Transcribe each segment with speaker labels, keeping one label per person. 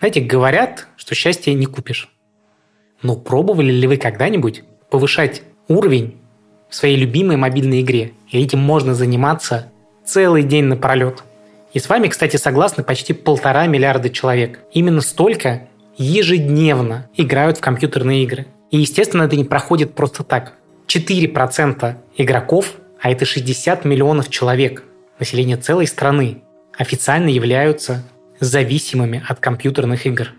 Speaker 1: Знаете, говорят, что счастье не купишь. Но пробовали ли вы когда-нибудь повышать уровень в своей любимой мобильной игре? И этим можно заниматься целый день напролет. И с вами, кстати, согласны почти полтора миллиарда человек. Именно столько ежедневно играют в компьютерные игры. И, естественно, это не проходит просто так. 4% игроков, а это 60 миллионов человек, население целой страны, официально являются зависимыми от компьютерных игр.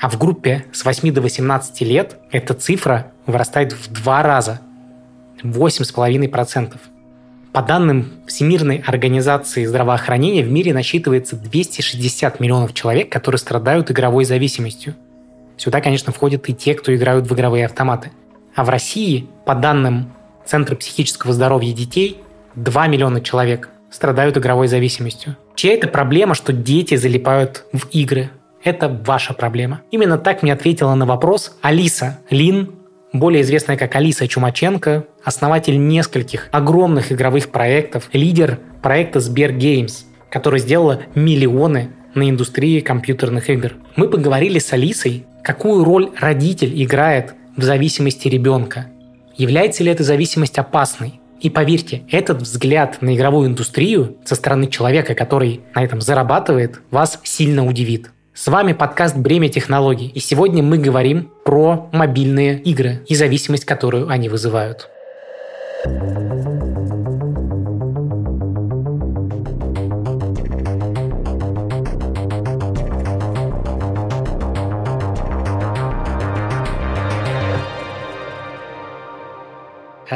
Speaker 1: А в группе с 8 до 18 лет эта цифра вырастает в два раза – 8,5%. По данным Всемирной организации здравоохранения в мире насчитывается 260 миллионов человек, которые страдают игровой зависимостью. Сюда, конечно, входят и те, кто играют в игровые автоматы. А в России, по данным Центра психического здоровья детей, 2 миллиона человек страдают игровой зависимостью. Чья это проблема, что дети залипают в игры? Это ваша проблема. Именно так мне ответила на вопрос Алиса Лин, более известная как Алиса Чумаченко, основатель нескольких огромных игровых проектов, лидер проекта Сбер Games, который сделала миллионы на индустрии компьютерных игр. Мы поговорили с Алисой, какую роль родитель играет в зависимости ребенка. Является ли эта зависимость опасной? И поверьте, этот взгляд на игровую индустрию со стороны человека, который на этом зарабатывает, вас сильно удивит. С вами подкаст «Бремя технологий», и сегодня мы говорим про мобильные игры и зависимость, которую они вызывают. Э,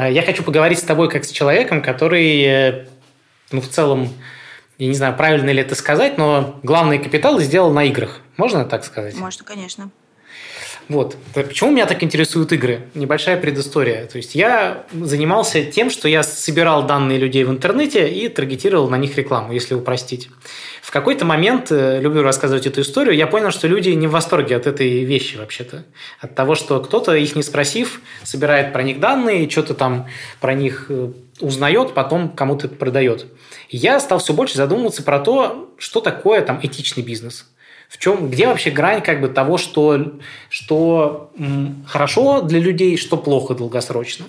Speaker 1: я хочу поговорить с тобой как с человеком, который, э, ну, в целом, я не знаю, правильно ли это сказать, но главный капитал сделал на играх. Можно так сказать?
Speaker 2: Можно, конечно.
Speaker 1: Вот. Почему меня так интересуют игры? Небольшая предыстория. То есть я занимался тем, что я собирал данные людей в интернете и таргетировал на них рекламу, если упростить. В какой-то момент, э, люблю рассказывать эту историю, я понял, что люди не в восторге от этой вещи вообще-то. От того, что кто-то, их не спросив, собирает про них данные, что-то там про них э, узнает, потом кому-то продает. Я стал все больше задумываться про то, что такое там этичный бизнес – в чем, где вообще грань как бы того, что, что хорошо для людей, что плохо долгосрочно.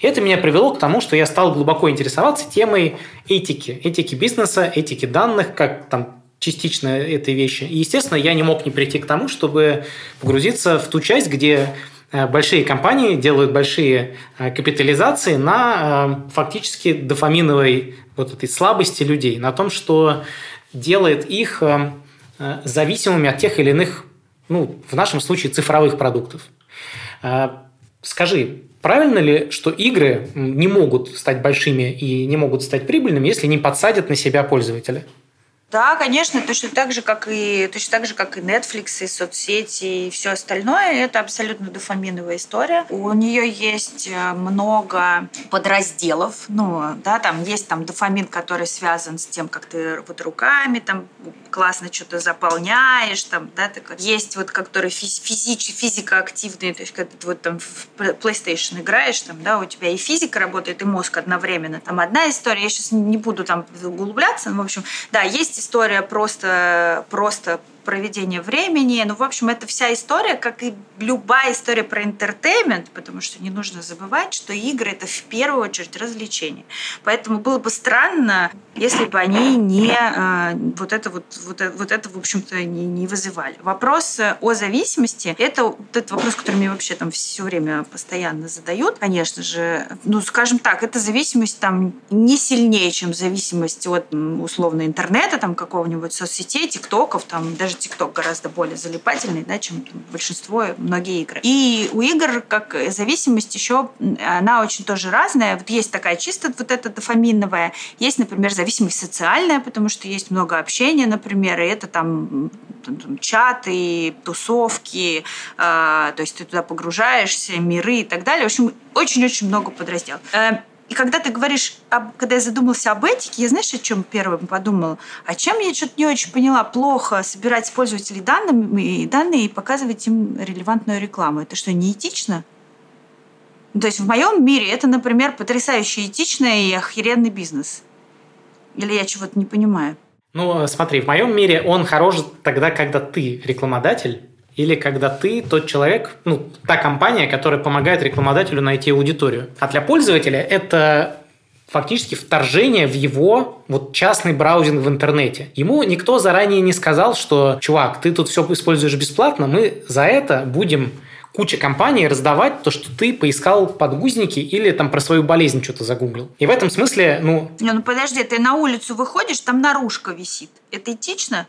Speaker 1: И это меня привело к тому, что я стал глубоко интересоваться темой этики, этики бизнеса, этики данных, как там частично этой вещи. И, естественно, я не мог не прийти к тому, чтобы погрузиться в ту часть, где э, большие компании делают большие э, капитализации на э, фактически дофаминовой вот этой слабости людей, на том, что делает их зависимыми от тех или иных, ну, в нашем случае, цифровых продуктов. Э, скажи, правильно ли, что игры не могут стать большими и не могут стать прибыльными, если не подсадят на себя пользователя?
Speaker 2: Да, конечно, точно так же, как и точно так же, как и Netflix, и соцсети, и все остальное. Это абсолютно дофаминовая история. У нее есть э, много подразделов. Ну, да, там есть там дофамин, который связан с тем, как ты вот руками там классно что-то заполняешь, там, да, так, есть вот который физич, физика активный, то есть когда ты вот там в PlayStation играешь, там, да, у тебя и физика работает, и мозг одновременно. Там одна история, я сейчас не буду там углубляться, но, в общем, да, есть история просто, просто проведения времени. Ну, в общем, это вся история, как и любая история про entertainment, потому что не нужно забывать, что игры — это в первую очередь развлечение. Поэтому было бы странно, если бы они не э, вот это вот, вот, вот это, в общем-то, не, не вызывали. Вопрос о зависимости — это вот этот вопрос, который мне вообще там все время постоянно задают. Конечно же, ну, скажем так, эта зависимость там не сильнее, чем зависимость от условно интернета, там какого-нибудь соцсетей, тиктоков, там даже даже TikTok гораздо более залипательный, да, чем большинство, многие игры. И у игр, как зависимость еще, она очень тоже разная. Вот есть такая чисто вот эта дофаминовая, есть, например, зависимость социальная, потому что есть много общения, например, и это там, там, чаты, тусовки, э, то есть ты туда погружаешься, миры и так далее. В общем, очень-очень много подразделов. И когда ты говоришь, об, когда я задумался об этике, я знаешь, о чем первым подумала? О чем я что-то не очень поняла. Плохо собирать пользователей данные, данные и показывать им релевантную рекламу. Это что, не этично? То есть в моем мире это, например, потрясающе этичный и охеренный бизнес. Или я чего-то не понимаю?
Speaker 1: Ну, смотри, в моем мире он хорош тогда, когда ты рекламодатель, или когда ты тот человек, ну, та компания, которая помогает рекламодателю найти аудиторию. А для пользователя это фактически вторжение в его вот частный браузинг в интернете. Ему никто заранее не сказал, что, чувак, ты тут все используешь бесплатно, мы за это будем куча компаний раздавать то, что ты поискал подгузники или там про свою болезнь что-то загуглил. И в этом смысле, ну...
Speaker 2: Не, ну подожди, ты на улицу выходишь, там наружка висит. Это этично?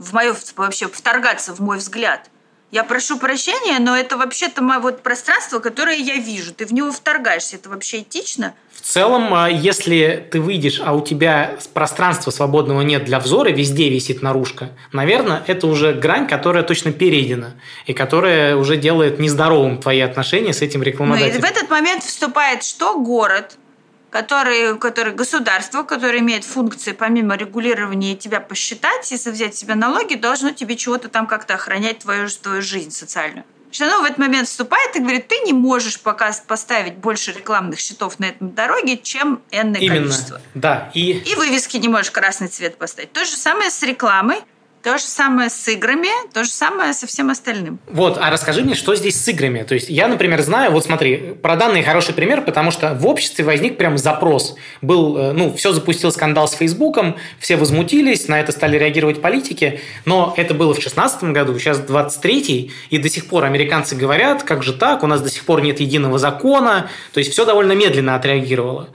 Speaker 2: В мое, вообще, вторгаться в мой взгляд – я прошу прощения, но это вообще-то мое вот пространство, которое я вижу. Ты в него вторгаешься. Это вообще этично?
Speaker 1: В целом, а, если ты выйдешь, а у тебя пространства свободного нет для взора, везде висит наружка, наверное, это уже грань, которая точно перейдена и которая уже делает нездоровым твои отношения с этим рекламодателем.
Speaker 2: Ну, и в этот момент вступает что? Город, который, который государство, которое имеет функции помимо регулирования тебя посчитать, если взять себе налоги, должно тебе чего-то там как-то охранять твою, твою жизнь социальную. Значит, оно в этот момент вступает и говорит, ты не можешь пока поставить больше рекламных счетов на этом дороге, чем энное
Speaker 1: Именно,
Speaker 2: количество.
Speaker 1: Да, и...
Speaker 2: и вывески не можешь красный цвет поставить. То же самое с рекламой. То же самое с играми, то же самое со всем остальным.
Speaker 1: Вот, а расскажи мне, что здесь с играми? То есть я, например, знаю, вот смотри, про данные хороший пример, потому что в обществе возник прям запрос. Был, э, ну, все запустил скандал с Фейсбуком, все возмутились, на это стали реагировать политики, но это было в 2016 году, сейчас 23 и до сих пор американцы говорят, как же так, у нас до сих пор нет единого закона, то есть все довольно медленно отреагировало.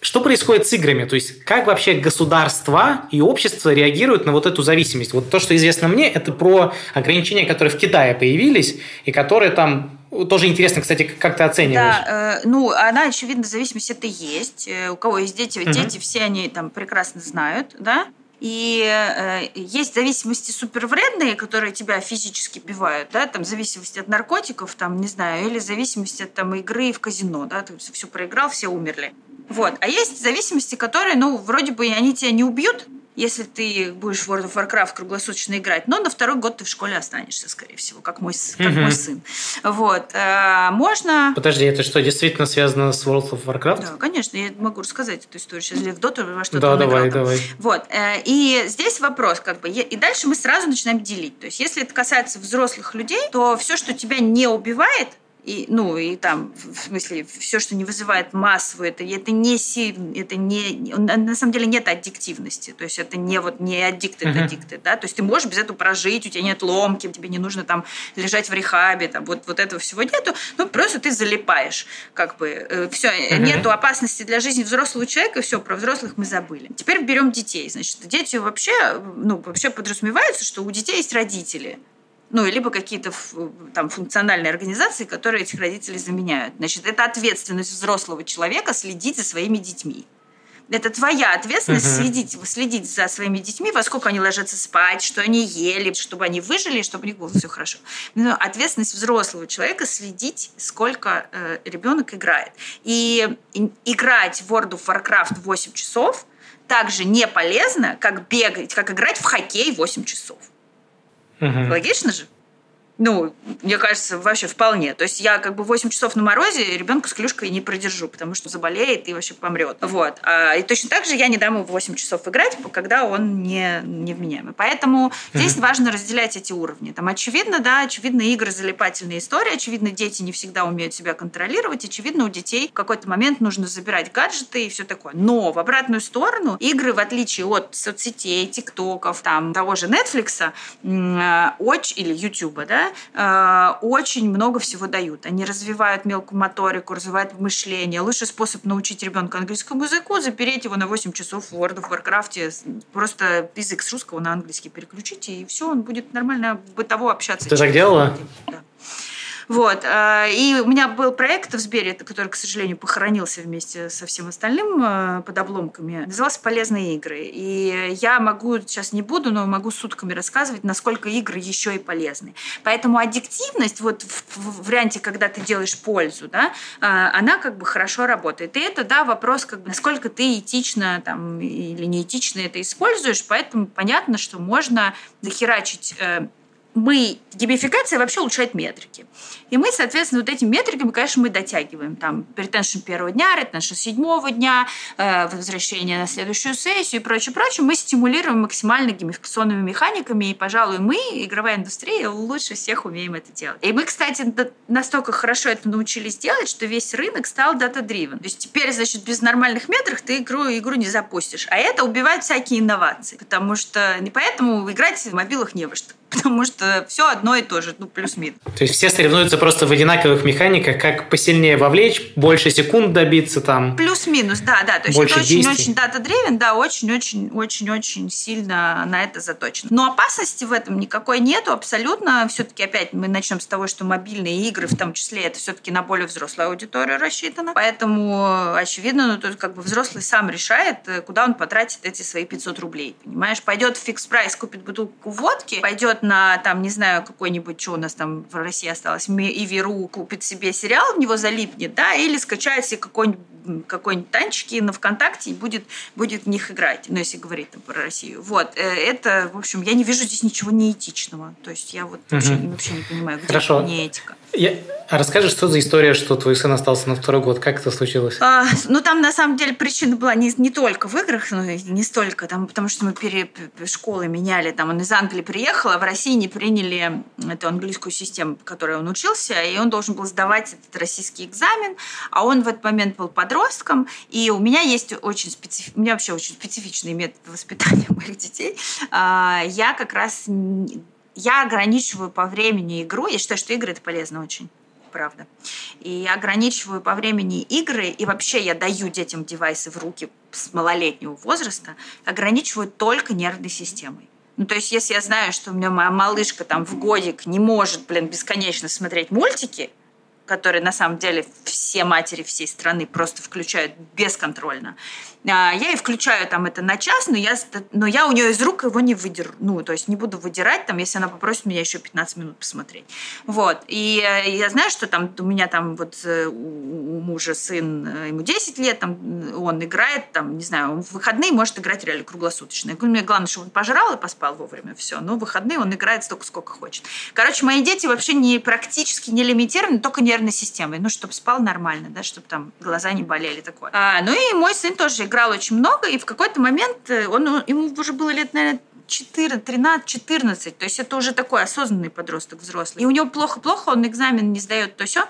Speaker 1: Что происходит с играми? То есть, как вообще государства и общество реагируют на вот эту зависимость? Вот то, что известно мне, это про ограничения, которые в Китае появились, и которые там тоже интересно, кстати, как ты оцениваешь?
Speaker 2: Да, э, ну, она, очевидно, зависимость это есть. Э, у кого есть дети, угу. дети все они там прекрасно знают, да? И э, есть зависимости супервредные, которые тебя физически бивают, да, там зависимость от наркотиков, там, не знаю, или зависимость от там игры в казино, да, ты все проиграл, все умерли. Вот. А есть зависимости, которые, ну, вроде бы они тебя не убьют, если ты будешь в World of Warcraft круглосуточно играть, но на второй год ты в школе останешься, скорее всего, как мой, как угу. мой сын. Вот. А, можно...
Speaker 1: Подожди, это что, действительно связано с World of Warcraft?
Speaker 2: Да, конечно, я могу рассказать эту историю. Сейчас в Доту во что-то
Speaker 1: Да, давай, играл. давай.
Speaker 2: Вот. Э, и здесь вопрос, как бы, и дальше мы сразу начинаем делить. То есть, если это касается взрослых людей, то все, что тебя не убивает, и, ну, и там, в смысле, все, что не вызывает массовую, это, это не сильно, это не, на самом деле нет аддиктивности, то есть это не вот не аддикты, uh-huh. аддикты, да, то есть ты можешь без этого прожить, у тебя нет ломки, тебе не нужно там лежать в рехабе, там вот, вот этого всего нету, ну, просто ты залипаешь, как бы, э, все, uh-huh. нету опасности для жизни взрослого человека, все, про взрослых мы забыли. Теперь берем детей, значит, дети вообще, ну, вообще подразумевается, что у детей есть родители, ну, либо какие-то там функциональные организации, которые этих родителей заменяют. Значит, это ответственность взрослого человека следить за своими детьми. Это твоя ответственность следить, следить за своими детьми, во сколько они ложатся спать, что они ели, чтобы они выжили, чтобы у них было все хорошо. Но ответственность взрослого человека следить, сколько э, ребенок играет. И, и играть в World of Warcraft 8 часов также не полезно, как бегать, как играть в хоккей 8 часов. Угу. Логично же? Ну, мне кажется, вообще вполне. То есть я как бы 8 часов на морозе ребенка с клюшкой не продержу, потому что заболеет и вообще помрет. Вот. А, и точно так же я не дам ему 8 часов играть, когда он не, невменяемый. Поэтому mm-hmm. здесь важно разделять эти уровни. Там очевидно, да, очевидно, игры залипательная история, очевидно, дети не всегда умеют себя контролировать, очевидно, у детей в какой-то момент нужно забирать гаджеты и все такое. Но в обратную сторону игры, в отличие от соцсетей, тиктоков, там, того же Netflix, э, очень, или Ютуба, да, Э, очень много всего дают. Они развивают мелкую моторику, развивают мышление. Лучший способ научить ребенка английскому языку – запереть его на 8 часов в World of Warcraft. Просто язык с русского на английский переключите, и все, он будет нормально бытово общаться.
Speaker 1: Ты так делала?
Speaker 2: Да. Вот. Э, и у меня был проект в Сбере, который, к сожалению, похоронился вместе со всем остальным э, под обломками. Назывался «Полезные игры». И я могу, сейчас не буду, но могу сутками рассказывать, насколько игры еще и полезны. Поэтому аддиктивность вот в, варианте, когда ты делаешь пользу, да, э, она как бы хорошо работает. И это, да, вопрос, как бы, насколько ты этично там, или неэтично это используешь. Поэтому понятно, что можно захерачить мы, геймификация вообще улучшает метрики. И мы, соответственно, вот этими метриками, конечно, мы дотягиваем. Там ретеншн первого дня, ретеншн седьмого дня, э, возвращение на следующую сессию и прочее, прочее. Мы стимулируем максимально геймификационными механиками, и, пожалуй, мы, игровая индустрия, лучше всех умеем это делать. И мы, кстати, настолько хорошо это научились делать, что весь рынок стал дата-дривен. То есть теперь, значит, без нормальных метрик ты игру, игру не запустишь. А это убивает всякие инновации. Потому что не поэтому играть в мобилах не во что. Потому что все одно и то же, ну, плюс-минус.
Speaker 1: То есть все соревнуются просто в одинаковых механиках, как посильнее вовлечь, больше секунд добиться там.
Speaker 2: Плюс-минус, да, да. То есть это очень-очень дата-древен, да, очень-очень-очень-очень сильно на это заточено. Но опасности в этом никакой нету абсолютно. Все-таки опять мы начнем с того, что мобильные игры, в том числе, это все-таки на более взрослую аудиторию рассчитано. Поэтому, очевидно, ну, тут как бы взрослый сам решает, куда он потратит эти свои 500 рублей. Понимаешь, пойдет в фикс прайс, купит бутылку водки, пойдет на, там, не знаю, какой-нибудь, что у нас там в России осталось, Иверу купит себе сериал, в него залипнет, да, или скачает себе какой-нибудь какой-нибудь танчики на ВКонтакте и будет, будет в них играть, ну, если говорить там, про Россию. Вот, э, это, в общем, я не вижу здесь ничего неэтичного. То есть я вот угу. вообще, вообще не понимаю, где Хорошо. неэтика.
Speaker 1: Я... А расскажи, что за история, что твой сын остался на второй год? Как это случилось? А,
Speaker 2: ну, там, на самом деле, причина была не, не только в играх, но и не столько, там, потому что мы пере, школы меняли. Там он из Англии приехал, а в России не приняли эту английскую систему, в которой он учился, и он должен был сдавать этот российский экзамен, а он в этот момент был подростком, и у меня есть очень специф... у меня вообще очень специфичный метод воспитания моих детей. А, я как раз я ограничиваю по времени игру. Я считаю, что игры это полезно очень правда. И я ограничиваю по времени игры, и вообще я даю детям девайсы в руки с малолетнего возраста, ограничиваю только нервной системой. Ну, то есть, если я знаю, что у меня моя малышка там в годик не может, блин, бесконечно смотреть мультики, которые на самом деле все матери всей страны просто включают бесконтрольно. А, я и включаю там это на час, но я, но я у нее из рук его не выдеру. Ну, то есть не буду выдирать, там, если она попросит меня еще 15 минут посмотреть. Вот. И э, я знаю, что там у меня там вот э, у мужа сын, э, ему 10 лет, там он играет, там, не знаю, он в выходные может играть реально круглосуточно. Я говорю, мне главное, чтобы он пожрал и поспал вовремя, все. Но в выходные он играет столько, сколько хочет. Короче, мои дети вообще не практически не лимитированы, только нервной системой. Ну, чтобы спал нормально, да, чтобы там глаза не болели, такое. А, ну и мой сын тоже играл очень много, и в какой-то момент э, он, ему уже было лет, наверное, 14, 13, 14. То есть это уже такой осознанный подросток взрослый. И у него плохо-плохо, он экзамен не сдает, то все.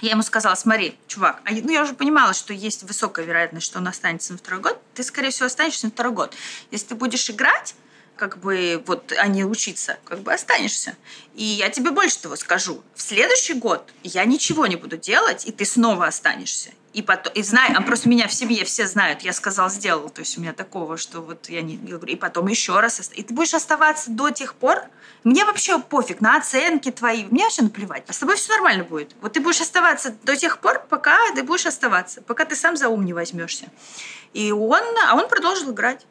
Speaker 2: Я ему сказала, смотри, чувак, а, ну я уже понимала, что есть высокая вероятность, что он останется на второй год. Ты, скорее всего, останешься на второй год. Если ты будешь играть, как бы вот, а не учиться, как бы останешься. И я тебе больше того скажу. В следующий год я ничего не буду делать, и ты снова останешься. И потом, и знаю, а просто меня в семье все знают, я сказал, сделал. То есть у меня такого, что вот я не говорю. И потом еще раз. И ты будешь оставаться до тех пор, мне вообще пофиг на оценки твои, мне вообще наплевать. А с тобой все нормально будет. Вот ты будешь оставаться до тех пор, пока ты будешь оставаться, пока ты сам за ум не возьмешься. И он, а он продолжил играть.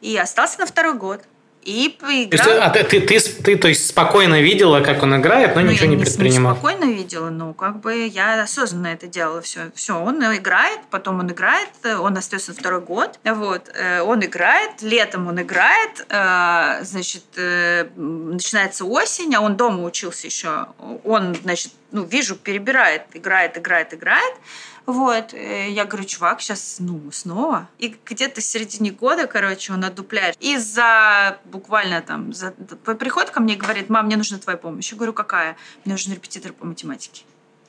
Speaker 2: И остался на второй год. И поиграл.
Speaker 1: То есть, а ты, ты, ты, ты, то есть, спокойно видела, как он играет, но ну, ничего
Speaker 2: не,
Speaker 1: не предпринимал?
Speaker 2: Я спокойно видела, но как бы я осознанно это делала. Все, все, он играет, потом он играет, он остается на второй год. Вот, э, он играет, летом он играет, э, значит, э, начинается осень, а он дома учился еще. Он, значит, ну, вижу, перебирает, играет, играет, играет. Вот, э, я говорю, чувак, сейчас, ну, снова. И где-то в середине года, короче, он отдупляет. И за буквально там, за, приходит ко мне и говорит, мам, мне нужна твоя помощь. Я говорю, какая? Мне нужен репетитор по математике.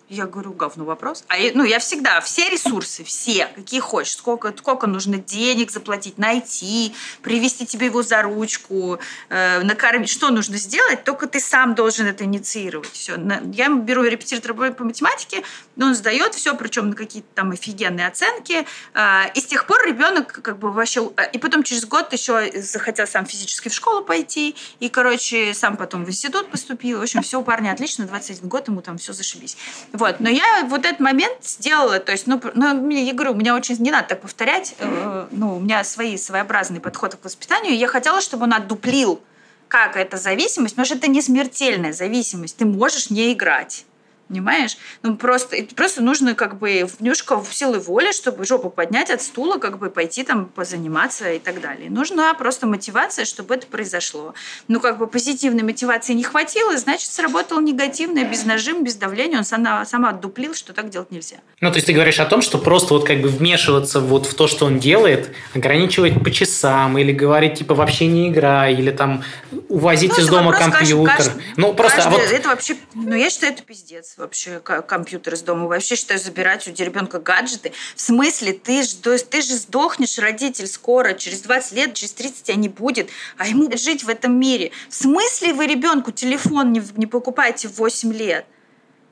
Speaker 2: Я говорю, говно вопрос. А я, ну, я всегда, все ресурсы, все, какие хочешь, сколько, сколько нужно денег заплатить, найти, привести тебе его за ручку, э, накормить, что нужно сделать, только ты сам должен это инициировать. Все. Я беру репетитора по математике, он сдает все, причем на какие-то там офигенные оценки. Э, и с тех пор ребенок как бы вообще... Э, и потом через год еще захотел сам физически в школу пойти, и, короче, сам потом в институт поступил. В общем, все у парня отлично, 21 год ему там все зашибись. Вот. Но я вот этот момент сделала, то есть, ну, ну я говорю, у меня очень не надо так повторять, э, ну, у меня свои своеобразный подход к воспитанию, я хотела, чтобы он отдуплил, как эта зависимость, потому что это не смертельная зависимость, ты можешь не играть. Понимаешь? Ну, просто, просто нужно как бы немножко в силы воли, чтобы жопу поднять от стула, как бы пойти там позаниматься и так далее. Нужна просто мотивация, чтобы это произошло. Ну, как бы позитивной мотивации не хватило, значит, сработал негативное, без нажим, без давления. Он сам, сам отдуплил, что так делать нельзя.
Speaker 1: Ну, то есть ты говоришь о том, что просто вот как бы вмешиваться вот в то, что он делает, ограничивать по часам или говорить, типа, вообще не играй, или там увозить ну, из дома компьютер. Каждый,
Speaker 2: ну, просто... Каждый, а вот... Это вообще... Ну, я считаю, это пиздец вообще компьютер из дома. Вообще считаю забирать у ребенка гаджеты. В смысле, ты же, ты же сдохнешь, родитель, скоро, через 20 лет, через 30 тебя не будет, а ему жить в этом мире. В смысле вы ребенку телефон не, не покупаете в 8 лет?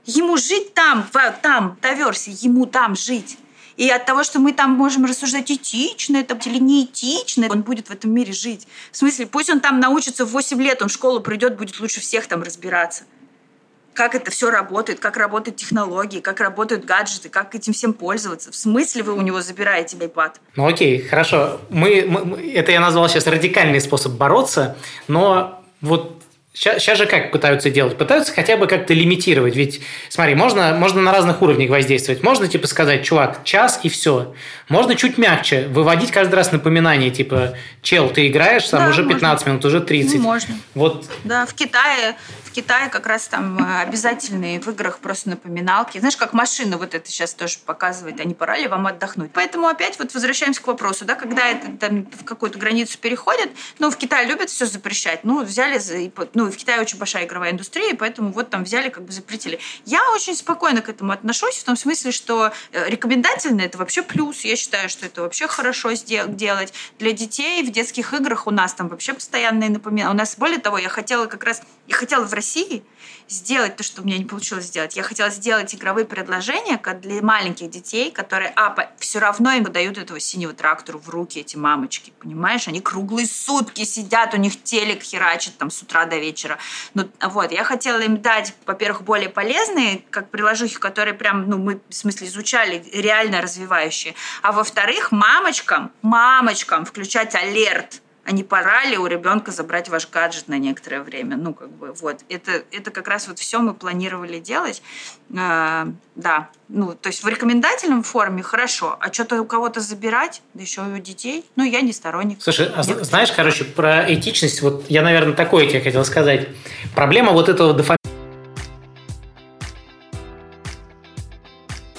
Speaker 2: Ему жить там, там, та версия, ему там жить. И от того, что мы там можем рассуждать этично это или не этично, он будет в этом мире жить. В смысле, пусть он там научится в 8 лет, он в школу придет, будет лучше всех там разбираться как это все работает, как работают технологии, как работают гаджеты, как этим всем пользоваться. В смысле вы у него забираете iPad?
Speaker 1: Ну окей, хорошо. Мы, мы, это я назвал сейчас радикальный способ бороться, но вот Сейчас, сейчас же как пытаются делать? Пытаются хотя бы как-то лимитировать. Ведь, смотри, можно, можно на разных уровнях воздействовать. Можно, типа, сказать, чувак, час и все. Можно чуть мягче, выводить каждый раз напоминание, типа, чел, ты играешь, там да, уже 15 можно. минут, уже 30. Ну,
Speaker 2: можно. Вот. Да, в Китае Китае как раз там э, обязательные в играх просто напоминалки. Знаешь, как машина вот это сейчас тоже показывает, а не пора ли вам отдохнуть. Поэтому опять вот возвращаемся к вопросу, да, когда это там в какую-то границу переходит, ну, в Китае любят все запрещать, ну, взяли, ну, в Китае очень большая игровая индустрия, поэтому вот там взяли, как бы запретили. Я очень спокойно к этому отношусь, в том смысле, что э, рекомендательно это вообще плюс, я считаю, что это вообще хорошо делать. Для детей в детских играх у нас там вообще постоянные напоминания. У нас, более того, я хотела как раз, я хотела в России России сделать то, что у меня не получилось сделать. Я хотела сделать игровые предложения для маленьких детей, которые, а, все равно им дают этого синего трактора в руки, эти мамочки, понимаешь? Они круглые сутки сидят, у них телек херачит там с утра до вечера. Ну, вот, я хотела им дать, во-первых, более полезные, как приложухи, которые прям, ну, мы, в смысле, изучали, реально развивающие. А во-вторых, мамочкам, мамочкам включать алерт – а не пора ли у ребенка забрать ваш гаджет на некоторое время. Ну, как бы, вот. Это, это как раз вот все мы планировали делать. Э, да. Ну, то есть в рекомендательном форме хорошо, а что-то у кого-то забирать, да еще и у детей, ну, я не сторонник.
Speaker 1: Слушай, а знаешь, короче, про этичность, вот я, наверное, такое тебе хотел сказать. Проблема вот этого дофамина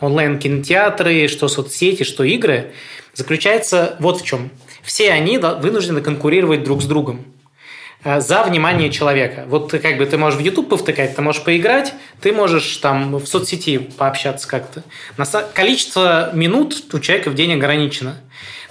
Speaker 1: онлайн-кинотеатры, что соцсети, что игры, заключается вот в чем. Все они вынуждены конкурировать друг с другом за внимание человека. Вот ты как бы ты можешь в YouTube повтыкать, ты можешь поиграть, ты можешь там в соцсети пообщаться как-то. Количество минут у человека в день ограничено.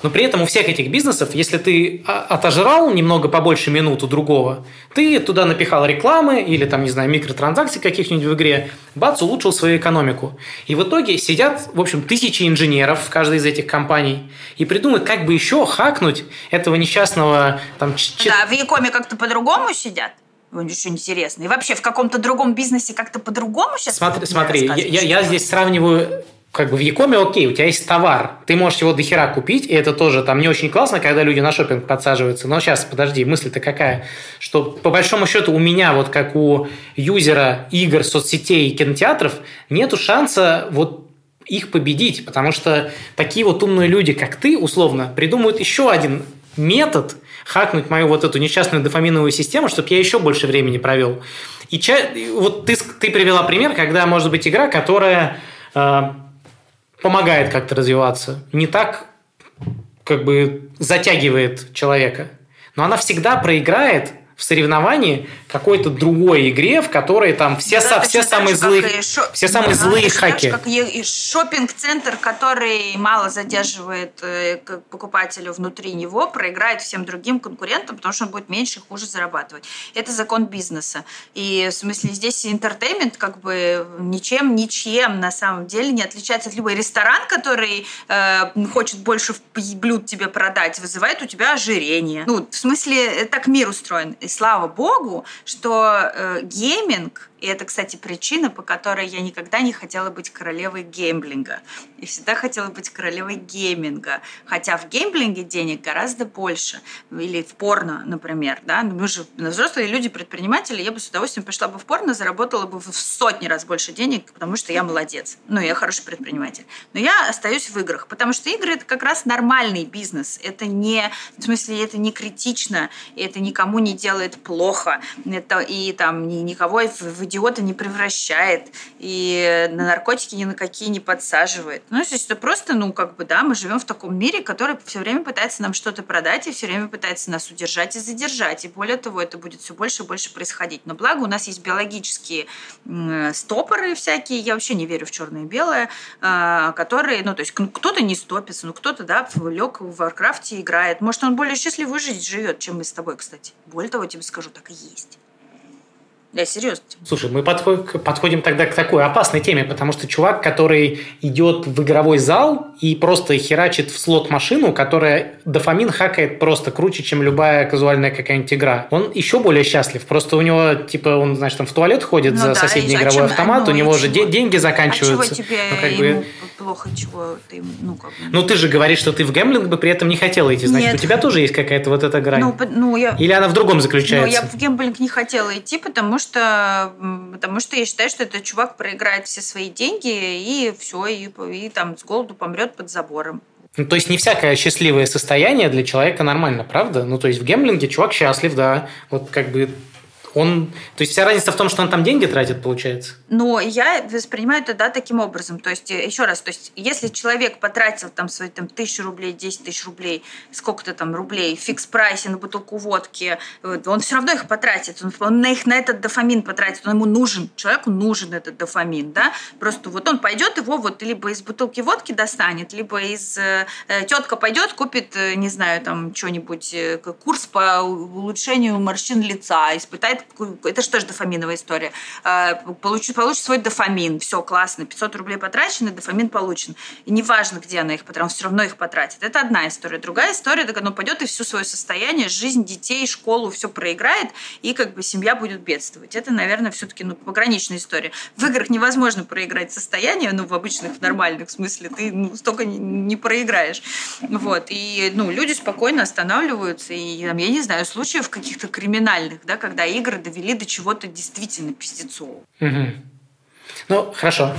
Speaker 1: Но при этом у всех этих бизнесов, если ты отожрал немного побольше минут у другого, ты туда напихал рекламы или там, не знаю, микротранзакций каких-нибудь в игре, бац, улучшил свою экономику. И в итоге сидят, в общем, тысячи инженеров в каждой из этих компаний и придумают, как бы еще хакнуть этого несчастного там...
Speaker 2: Да, в Якоме как-то по-другому сидят. Очень интересно. И вообще в каком-то другом бизнесе как-то по-другому сейчас?
Speaker 1: Смотри, смотри я, я, я здесь сравниваю как бы в Якоме окей, у тебя есть товар, ты можешь его дохера купить, и это тоже там не очень классно, когда люди на шопинг подсаживаются. Но сейчас, подожди, мысль-то какая? Что по большому счету у меня, вот как у юзера игр, соцсетей и кинотеатров, нету шанса вот их победить, потому что такие вот умные люди, как ты, условно, придумают еще один метод хакнуть мою вот эту несчастную дофаминовую систему, чтобы я еще больше времени провел. И ча... вот ты, ты привела пример, когда может быть игра, которая э, помогает как-то развиваться, не так как бы затягивает человека. Но она всегда проиграет в соревновании какой-то другой игре, в которой там все, да, со, все самые злые, шо... все самые да, злые хаки.
Speaker 2: Как шопинг-центр, который мало задерживает э, покупателю внутри него, проиграет всем другим конкурентам, потому что он будет меньше и хуже зарабатывать. Это закон бизнеса. И в смысле здесь entertainment как бы ничем, ничем на самом деле не отличается от любой ресторан, который э, хочет больше блюд тебе продать, вызывает у тебя ожирение. Ну, в смысле, так мир устроен. И слава богу, что э, gaming и это, кстати, причина, по которой я никогда не хотела быть королевой гемблинга. И всегда хотела быть королевой гейминга. Хотя в геймблинге денег гораздо больше. Или в порно, например. Да? Ну, мы же взрослые люди, предприниматели. Я бы с удовольствием пошла бы в порно, заработала бы в сотни раз больше денег, потому что я молодец. Ну, я хороший предприниматель. Но я остаюсь в играх, потому что игры – это как раз нормальный бизнес. Это не, в смысле, это не критично, это никому не делает плохо. это, и там ни, никого в идиота не превращает, и на наркотики ни на какие не подсаживает. Ну, то есть это просто, ну, как бы, да, мы живем в таком мире, который все время пытается нам что-то продать и все время пытается нас удержать и задержать. И более того, это будет все больше и больше происходить. Но благо у нас есть биологические стопоры всякие, я вообще не верю в черное и белое, а, которые, ну, то есть кто-то не стопится, ну, кто-то, да, лет в Варкрафте играет. Может, он более счастливую жизнь живет, чем мы с тобой, кстати. Более того, тебе скажу, так и есть. Я серьезно.
Speaker 1: Слушай, мы подходим, подходим тогда к такой опасной теме, потому что чувак, который идет в игровой зал и просто херачит в слот-машину, которая дофамин хакает просто круче, чем любая казуальная какая-нибудь игра, он еще более счастлив. Просто у него, типа, он, значит, там в туалет ходит ну, за да, соседний игровой чем, автомат, ну, у него же чего? деньги заканчиваются.
Speaker 2: А чего тебе ну, как бы... плохо, чего ты, ну, как бы...
Speaker 1: Ну, ты же говоришь, что ты в гэмблинг бы при этом не хотела идти. Значит, Нет. у тебя тоже есть какая-то вот эта грань.
Speaker 2: Ну, ну, я...
Speaker 1: Или она в другом заключается?
Speaker 2: Ну, я в гэмблинг не хотела идти, потому что что, потому что я считаю, что этот чувак проиграет все свои деньги и все, и, и там с голоду помрет под забором.
Speaker 1: Ну, то есть не всякое счастливое состояние для человека нормально, правда? Ну, то есть в гемблинге чувак счастлив, да. Вот как бы он, то есть вся разница в том, что он там деньги тратит, получается?
Speaker 2: Но я воспринимаю это, да, таким образом. То есть, э, еще раз, то есть, если человек потратил там свои там, тысячу рублей, 10 тысяч рублей, сколько-то там рублей, фикс прайсе на бутылку водки, он все равно их потратит. Он, он на их на этот дофамин потратит. Он ему нужен, человеку нужен этот дофамин, да. Просто вот он пойдет его вот либо из бутылки водки достанет, либо из э, тетка пойдет, купит, э, не знаю, там что-нибудь, э, курс по улучшению морщин лица, испытает это же дофаминовая история? А, получит, получит свой дофамин, все классно, 500 рублей потрачены, дофамин получен. И неважно, где она их потратит, все равно их потратит. Это одна история. Другая история, так оно пойдет и все свое состояние, жизнь детей, школу, все проиграет, и как бы семья будет бедствовать. Это, наверное, все-таки ну, пограничная история. В играх невозможно проиграть состояние, ну, в обычных, в нормальных смысле, ты ну, столько не, не проиграешь. Вот. И ну, люди спокойно останавливаются, и там, я не знаю, случаев каких-то криминальных, да, когда игры игры довели до чего-то действительно пиздецового.
Speaker 1: Угу. Ну, хорошо.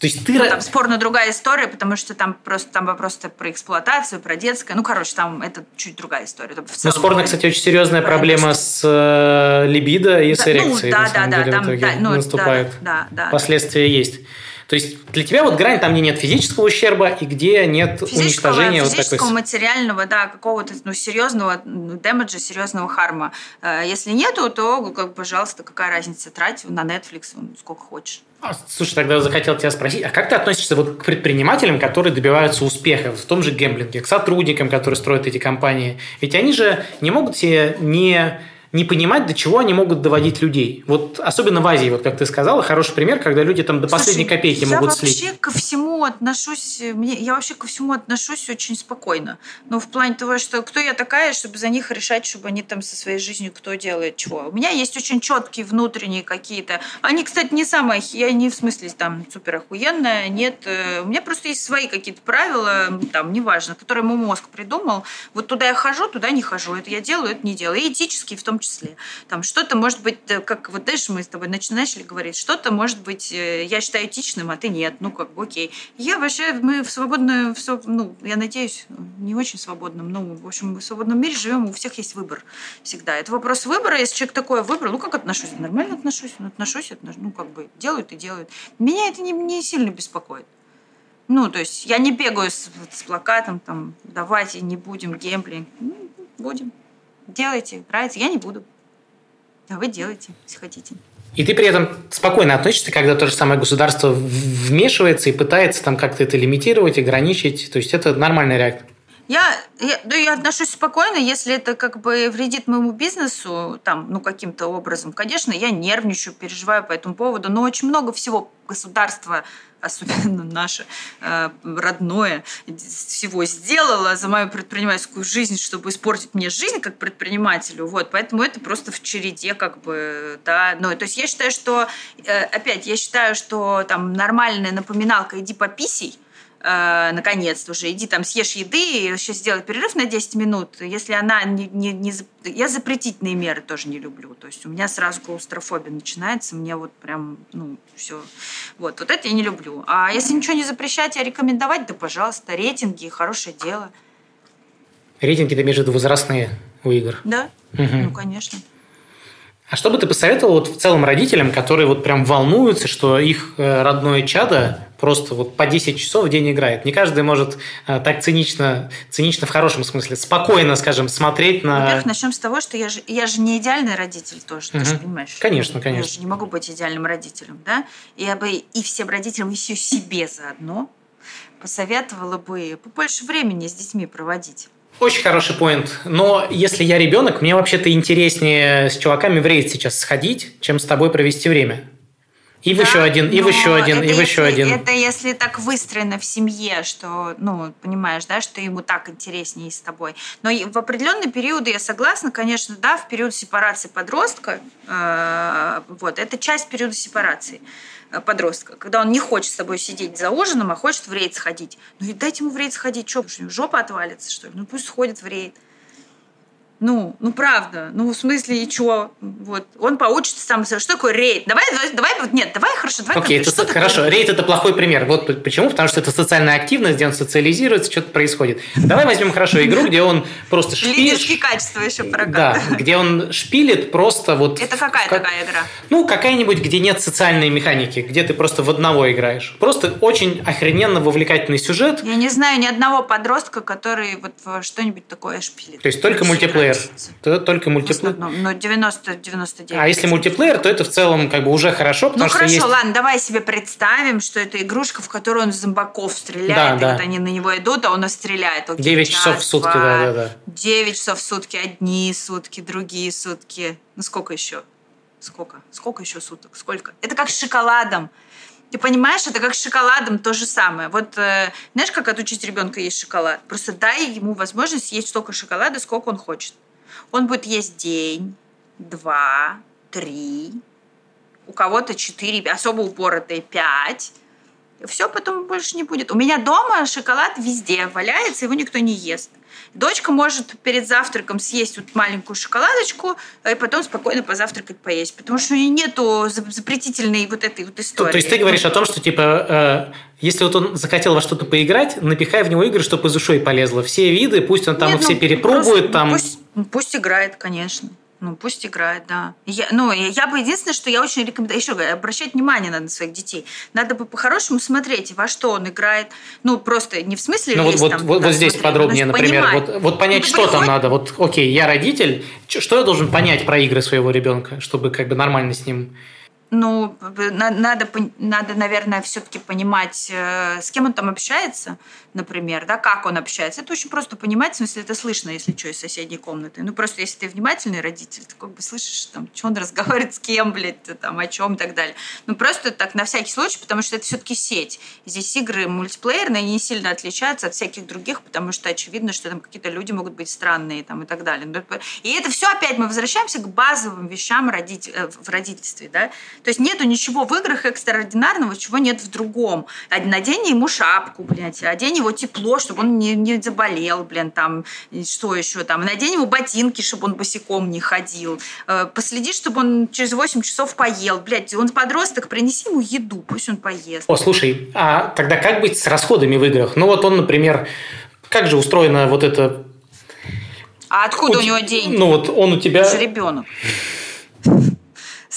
Speaker 1: То есть ты...
Speaker 2: Ну, там спорно другая история, потому что там просто там вопрос про эксплуатацию, про детское. Ну, короче, там это чуть другая история. Там
Speaker 1: ну, спорно, кстати, очень серьезная проблема с э, либидо и да, с эрекцией.
Speaker 2: Ну, да, да, да,
Speaker 1: деле,
Speaker 2: там,
Speaker 1: да,
Speaker 2: ну,
Speaker 1: наступает.
Speaker 2: Да, да, да,
Speaker 1: Последствия да. есть. То есть для тебя вот грань там, где нет физического ущерба и где нет уничтожения
Speaker 2: вот такой...
Speaker 1: Физического,
Speaker 2: материального, да, какого-то ну, серьезного ну, дэмэджа, серьезного харма. Э, если нету, то, как, пожалуйста, какая разница, трать на Netflix сколько хочешь.
Speaker 1: А, слушай, тогда захотел тебя спросить, а как ты относишься вот к предпринимателям, которые добиваются успеха в том же гемблинге, к сотрудникам, которые строят эти компании? Ведь они же не могут себе не не понимать, до чего они могут доводить людей. Вот особенно в Азии, вот как ты сказала, хороший пример, когда люди там до Слушай, последней копейки могут слить.
Speaker 2: Я вообще ко всему отношусь, мне, я вообще ко всему отношусь очень спокойно. Ну, в плане того, что кто я такая, чтобы за них решать, чтобы они там со своей жизнью кто делает чего. У меня есть очень четкие внутренние какие-то. Они, кстати, не самые, я не в смысле там супер охуенная, нет. Э, у меня просто есть свои какие-то правила, там, неважно, которые мой мозг придумал. Вот туда я хожу, туда не хожу. Это я делаю, это не делаю. И этические в том числе. Там что-то может быть, э, как вот дальше мы с тобой начали говорить, что-то может быть, э, я считаю этичным, а ты нет. Ну, как окей. Я вообще, мы в свободном, в, ну, я надеюсь, не очень свободном, ну, в общем, в свободном мире живем, у всех есть выбор всегда. Это вопрос выбора. Если человек такой выбор, ну, как отношусь? Нормально отношусь, ну, отношусь, ну, как бы, делают и делают. Меня это не, не сильно беспокоит. Ну, то есть я не бегаю с, с плакатом, там, давайте не будем гемблинг. Ну, будем. Делайте, нравится. Я не буду. А вы делайте, если хотите.
Speaker 1: И ты при этом спокойно относишься, когда то же самое государство вмешивается и пытается там как-то это лимитировать, ограничить. То есть это нормальная реакция.
Speaker 2: Я, я, да, я отношусь спокойно, если это как бы вредит моему бизнесу, там, ну, каким-то образом. Конечно, я нервничаю, переживаю по этому поводу, но очень много всего государство особенно наше э, родное, всего сделала за мою предпринимательскую жизнь, чтобы испортить мне жизнь как предпринимателю. Вот, поэтому это просто в череде как бы, да. Ну, то есть я считаю, что, э, опять, я считаю, что там нормальная напоминалка «иди пописей», э, наконец-то уже, иди там съешь еды, и сейчас сделай перерыв на 10 минут. Если она не, не, не... Я запретительные меры тоже не люблю. То есть у меня сразу клаустрофобия начинается, мне вот прям, ну, все. Вот, вот это я не люблю. А если ничего не запрещать, а рекомендовать, да, пожалуйста, рейтинги, хорошее дело.
Speaker 1: Рейтинги, ты имеешь в виду возрастные у игр?
Speaker 2: Да, угу. ну, конечно.
Speaker 1: А что бы ты посоветовал вот в целом родителям, которые вот прям волнуются, что их э, родное чадо просто вот по 10 часов в день играет? Не каждый может э, так цинично, цинично в хорошем смысле, спокойно, скажем, смотреть на...
Speaker 2: Во-первых, начнем с того, что я же, я же не идеальный родитель тоже, угу. ты же понимаешь.
Speaker 1: Конечно, конечно.
Speaker 2: Я же не могу быть идеальным родителем, да? Я бы и всем родителям, и себе заодно посоветовала бы побольше времени с детьми проводить.
Speaker 1: Очень хороший поинт. Но если я ребенок, мне вообще-то интереснее с чуваками в рейд сейчас сходить, чем с тобой провести время. И в да, еще один, и в еще один, и в еще один.
Speaker 2: Это если так выстроено в семье, что, ну, понимаешь, да, что ему так интереснее с тобой. Но в определенные периоды я согласна, конечно, да, в период сепарации подростка, э, вот, это часть периода сепарации. Э, подростка, когда он не хочет с тобой сидеть за ужином, а хочет в рейд сходить. Ну и дайте ему в рейд сходить, что, жопа отвалится, что ли? Ну пусть сходит в рейд. Ну, ну правда. Ну, в смысле, и что? Вот. Он поучится сам. Что такое рейд? Давай, давай, нет, давай, хорошо, давай.
Speaker 1: Окей, okay, это, хорошо. Такое? Рейд – это плохой пример. Вот почему. Потому что это социальная активность, где он социализируется, что-то происходит. Давай возьмем хорошо игру, где он просто шпилит.
Speaker 2: Лидерские качества еще
Speaker 1: Да, где он шпилит просто вот...
Speaker 2: Это какая такая игра?
Speaker 1: Ну, какая-нибудь, где нет социальной механики, где ты просто в одного играешь. Просто очень охрененно вовлекательный сюжет.
Speaker 2: Я не знаю ни одного подростка, который вот что-нибудь такое шпилит.
Speaker 1: То есть только мультиплеер мультиплеер, то только мультиплеер.
Speaker 2: Ну, 90-99.
Speaker 1: А если мультиплеер, то это в целом как бы уже хорошо, потому
Speaker 2: ну,
Speaker 1: что
Speaker 2: хорошо,
Speaker 1: есть...
Speaker 2: ладно, давай себе представим, что это игрушка, в которую он зомбаков стреляет, да, и да. вот они на него идут, а он их стреляет. Вот
Speaker 1: 9 час, часов в сутки, да, да, да.
Speaker 2: 9 часов в сутки, одни сутки, другие сутки. Ну, сколько еще? Сколько? Сколько еще суток? Сколько? Это как с шоколадом. Ты понимаешь, это как с шоколадом то же самое. Вот э, знаешь, как отучить ребенка есть шоколад? Просто дай ему возможность есть столько шоколада, сколько он хочет. Он будет есть день, два, три, у кого-то четыре, особо упоротые пять. Все потом больше не будет. У меня дома шоколад везде валяется, его никто не ест. Дочка может перед завтраком съесть вот маленькую шоколадочку а и потом спокойно позавтракать, поесть. Потому что у нее нету запретительной вот этой вот истории.
Speaker 1: То, то есть ты говоришь о том, что типа э, если вот он захотел во что-то поиграть, напихай в него игры, чтобы из ушей полезло. Все виды, пусть он там Нет, и все ну, перепробует. Просто, там...
Speaker 2: пусть, пусть играет, конечно. Ну, пусть играет, да. Я, ну, я бы единственное, что я очень рекомендую, еще обращать внимание надо на своих детей. Надо бы по-хорошему смотреть, во что он играет. Ну, просто не в смысле
Speaker 1: ну, вот,
Speaker 2: там,
Speaker 1: вот, вот здесь подробнее, например. Вот, вот понять, ну, что приходит... там надо. Вот, окей, я родитель, что я должен понять про игры своего ребенка, чтобы как бы нормально с ним
Speaker 2: ну, надо, надо наверное, все-таки понимать, э, с кем он там общается, например, да, как он общается. Это очень просто понимать, в смысле, это слышно, если что, из соседней комнаты. Ну, просто если ты внимательный родитель, ты как бы слышишь, там, что он разговаривает с кем, блядь, там, о чем и так далее. Ну, просто так, на всякий случай, потому что это все-таки сеть. Здесь игры мультиплеерные не сильно отличаются от всяких других, потому что очевидно, что там какие-то люди могут быть странные там, и так далее. Ну, и это все опять мы возвращаемся к базовым вещам родитель, э, в родительстве, да, то есть нету ничего в играх экстраординарного, чего нет в другом. Надень ему шапку, блядь, одень его тепло, чтобы он не, не заболел, блин, там, что еще там. Надень ему ботинки, чтобы он босиком не ходил. Э, последи, чтобы он через 8 часов поел. Блядь, он подросток, принеси ему еду, пусть он поест.
Speaker 1: О, слушай, а тогда как быть с расходами в играх? Ну вот он, например, как же устроена вот эта
Speaker 2: а откуда у, у него деньги?
Speaker 1: Ну вот он у тебя...
Speaker 2: Он же ребенок.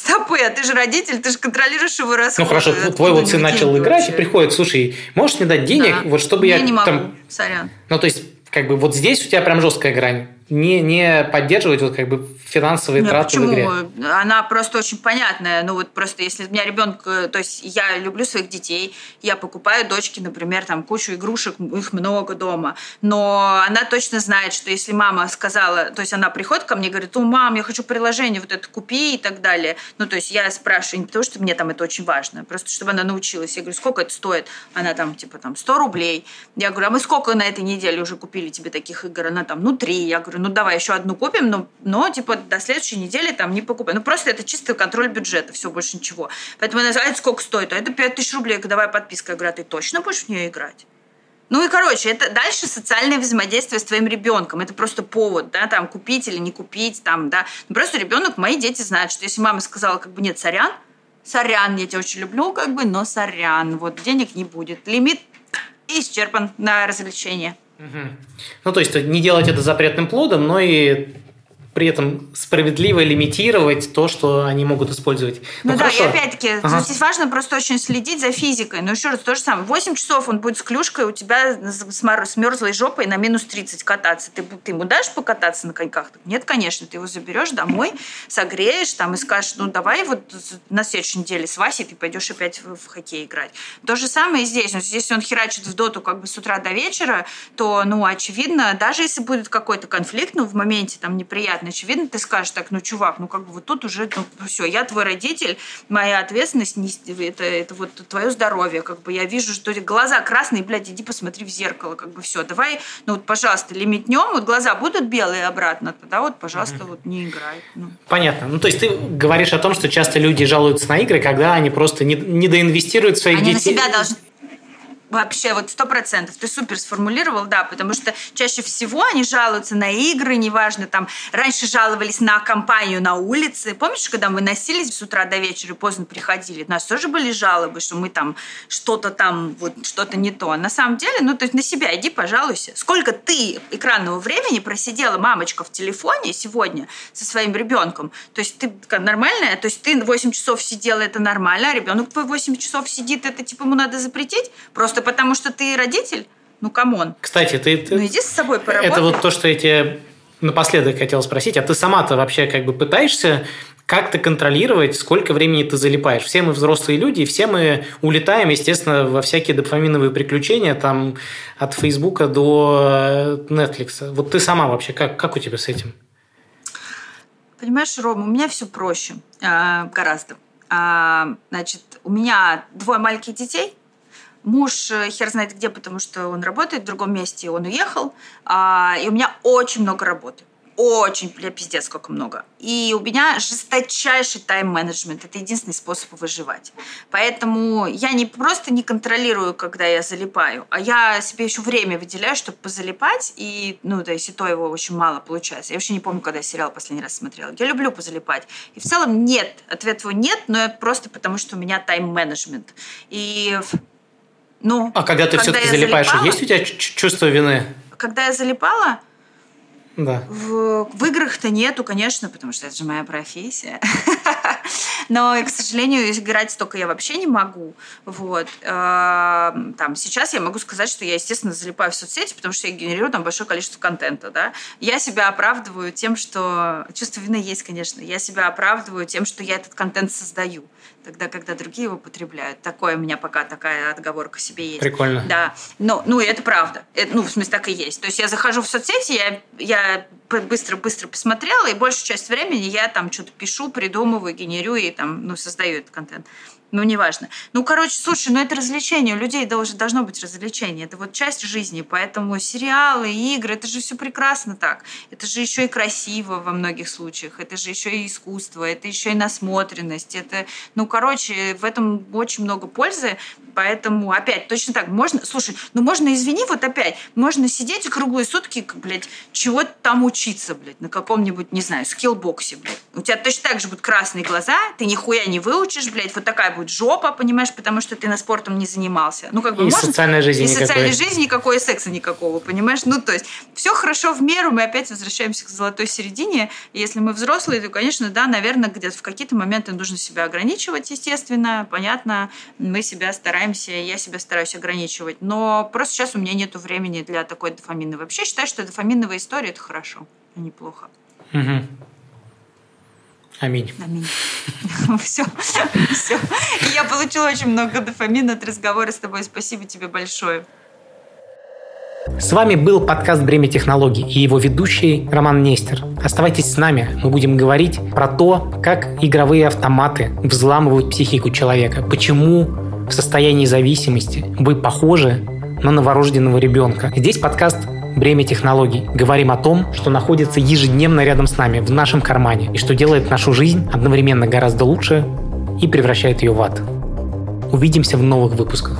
Speaker 2: Стопы, а ты же родитель, ты же контролируешь его расходы.
Speaker 1: Ну хорошо, твой вот сын начал играть вообще? и приходит, слушай, можешь мне дать денег, да. вот чтобы я,
Speaker 2: я не могу.
Speaker 1: там...
Speaker 2: Сорян.
Speaker 1: Ну то есть, как бы вот здесь у тебя прям жесткая грань не, не поддерживать вот как бы финансовые Нет, траты
Speaker 2: почему?
Speaker 1: в игре.
Speaker 2: Она просто очень понятная. Ну вот просто если у меня ребенок, то есть я люблю своих детей, я покупаю дочке, например, там кучу игрушек, их много дома, но она точно знает, что если мама сказала, то есть она приходит ко мне и говорит, ну мам, я хочу приложение вот это купи и так далее. Ну то есть я спрашиваю не потому, что мне там это очень важно, просто чтобы она научилась. Я говорю, сколько это стоит? Она там типа там 100 рублей. Я говорю, а мы сколько на этой неделе уже купили тебе таких игр? Она там, ну три. Я говорю, ну давай еще одну купим, но, но типа до следующей недели там не покупаем. Ну просто это чисто контроль бюджета, все, больше ничего. Поэтому она говорит, сколько стоит? А это 5000 рублей, давай подписка. Я говорю, а ты точно будешь в нее играть? Ну и, короче, это дальше социальное взаимодействие с твоим ребенком. Это просто повод, да, там, купить или не купить, там, да. Ну, просто ребенок, мои дети знают, что если мама сказала, как бы, нет, сорян, сорян, я тебя очень люблю, как бы, но сорян, вот, денег не будет. Лимит исчерпан на развлечение.
Speaker 1: Угу. Ну, то есть не делать это запретным плодом, но и при этом справедливо лимитировать то, что они могут использовать.
Speaker 2: Ну, ну да, хорошо. и опять-таки, ага. здесь важно просто очень следить за физикой. Но еще раз, то же самое. 8 часов он будет с клюшкой у тебя с мерзлой жопой на минус 30 кататься. Ты, ты ему дашь покататься на коньках? Нет, конечно. Ты его заберешь домой, согреешь там и скажешь, ну давай вот на следующей неделе с Васей ты пойдешь опять в, в хоккей играть. То же самое и здесь. Но если он херачит в доту как бы с утра до вечера, то, ну, очевидно, даже если будет какой-то конфликт, ну, в моменте там неприятный, очевидно, ты скажешь так, ну, чувак, ну, как бы вот тут уже, ну, все, я твой родитель, моя ответственность, это, это вот твое здоровье, как бы я вижу, что глаза красные, блядь, иди посмотри в зеркало, как бы все, давай, ну, вот, пожалуйста, лимитнем, вот глаза будут белые обратно, тогда вот, пожалуйста, вот не играй. Ну.
Speaker 1: Понятно. Ну, то есть ты говоришь о том, что часто люди жалуются на игры, когда они просто не, не доинвестируют своих
Speaker 2: они
Speaker 1: детей.
Speaker 2: Они на себя должны Вообще, вот сто процентов. Ты супер сформулировал, да, потому что чаще всего они жалуются на игры, неважно, там, раньше жаловались на компанию на улице. Помнишь, когда мы носились с утра до вечера и поздно приходили? У нас тоже были жалобы, что мы там что-то там, вот что-то не то. На самом деле, ну, то есть на себя иди, пожалуйся. Сколько ты экранного времени просидела мамочка в телефоне сегодня со своим ребенком? То есть ты нормальная? То есть ты 8 часов сидела, это нормально, а ребенок твой 8 часов сидит, это типа ему надо запретить? Просто Просто потому, что ты родитель? Ну, come on.
Speaker 1: Кстати, ты... ты...
Speaker 2: Ну, иди с собой поработай.
Speaker 1: Это вот то, что я тебе напоследок хотел спросить. А ты сама-то вообще как бы пытаешься как-то контролировать, сколько времени ты залипаешь. Все мы взрослые люди, все мы улетаем, естественно, во всякие дофаминовые приключения, там, от Фейсбука до Netflix. Вот ты сама вообще, как, как у тебя с этим?
Speaker 2: Понимаешь, Рома, у меня все проще а, гораздо. А, значит, у меня двое маленьких детей – Муж э, хер знает где, потому что он работает в другом месте, он уехал. А, и у меня очень много работы. Очень, бля, пиздец, сколько много. И у меня жесточайший тайм-менеджмент. Это единственный способ выживать. Поэтому я не просто не контролирую, когда я залипаю, а я себе еще время выделяю, чтобы позалипать. И, ну, то есть и то его очень мало получается. Я вообще не помню, когда я сериал последний раз смотрела. Я люблю позалипать. И в целом нет. Ответ его нет, но это просто потому, что у меня тайм-менеджмент. И ну,
Speaker 1: а когда ты все-таки залипаешь, залипала, есть у тебя чувство вины?
Speaker 2: Когда я залипала,
Speaker 1: да.
Speaker 2: В, в играх-то нету, конечно, потому что это же моя профессия. Но, к сожалению, играть столько я вообще не могу. Вот. Эм, там, сейчас я могу сказать, что я, естественно, залипаю в соцсети, потому что я генерирую там большое количество контента. Да? Я себя оправдываю тем, что... Чувство вины есть, конечно. Я себя оправдываю тем, что я этот контент создаю тогда, когда другие его потребляют. Такое у меня пока такая отговорка себе есть.
Speaker 1: Прикольно.
Speaker 2: Да. Но, ну, это правда. Это, ну, в смысле, так и есть. То есть я захожу в соцсети, я, я быстро-быстро посмотрела, и большую часть времени я там что-то пишу, придумываю, генерю и там, ну, создаю этот контент. Ну, неважно. Ну, короче, слушай, ну это развлечение. У людей должно, должно быть развлечение. Это вот часть жизни. Поэтому сериалы, игры, это же все прекрасно так. Это же еще и красиво во многих случаях. Это же еще и искусство. Это еще и насмотренность. Это, ну, короче, в этом очень много пользы. Поэтому, опять, точно так, можно, слушай, ну можно, извини, вот опять, можно сидеть круглые сутки, блядь, чего-то там учиться, блядь, на каком-нибудь, не знаю, скиллбоксе, блядь. У тебя точно так же будут красные глаза, ты нихуя не выучишь, блядь, вот такая будет жопа, понимаешь, потому что ты на спортом не занимался. Ну, как бы,
Speaker 1: и
Speaker 2: можно...
Speaker 1: социальной жизни
Speaker 2: И
Speaker 1: никакой.
Speaker 2: социальной жизни никакой, и секса никакого, понимаешь? Ну, то есть, все хорошо в меру, мы опять возвращаемся к золотой середине. Если мы взрослые, то, конечно, да, наверное, где-то в какие-то моменты нужно себя ограничивать, естественно, понятно, мы себя стараемся стараемся, я себя стараюсь ограничивать. Но просто сейчас у меня нет времени для такой дофамины. Вообще считаю, что дофаминовая история – это хорошо, а не плохо.
Speaker 1: Угу. Аминь.
Speaker 2: Аминь. Все, все. Я получила очень много дофамина от разговора с тобой. Спасибо тебе большое.
Speaker 1: С вами был подкаст «Бремя технологий» и его ведущий Роман Нестер. Оставайтесь с нами, мы будем говорить про то, как игровые автоматы взламывают психику человека, почему в состоянии зависимости, вы похожи на новорожденного ребенка. Здесь подкаст «Бремя технологий». Говорим о том, что находится ежедневно рядом с нами, в нашем кармане, и что делает нашу жизнь одновременно гораздо лучше и превращает ее в ад. Увидимся в новых выпусках.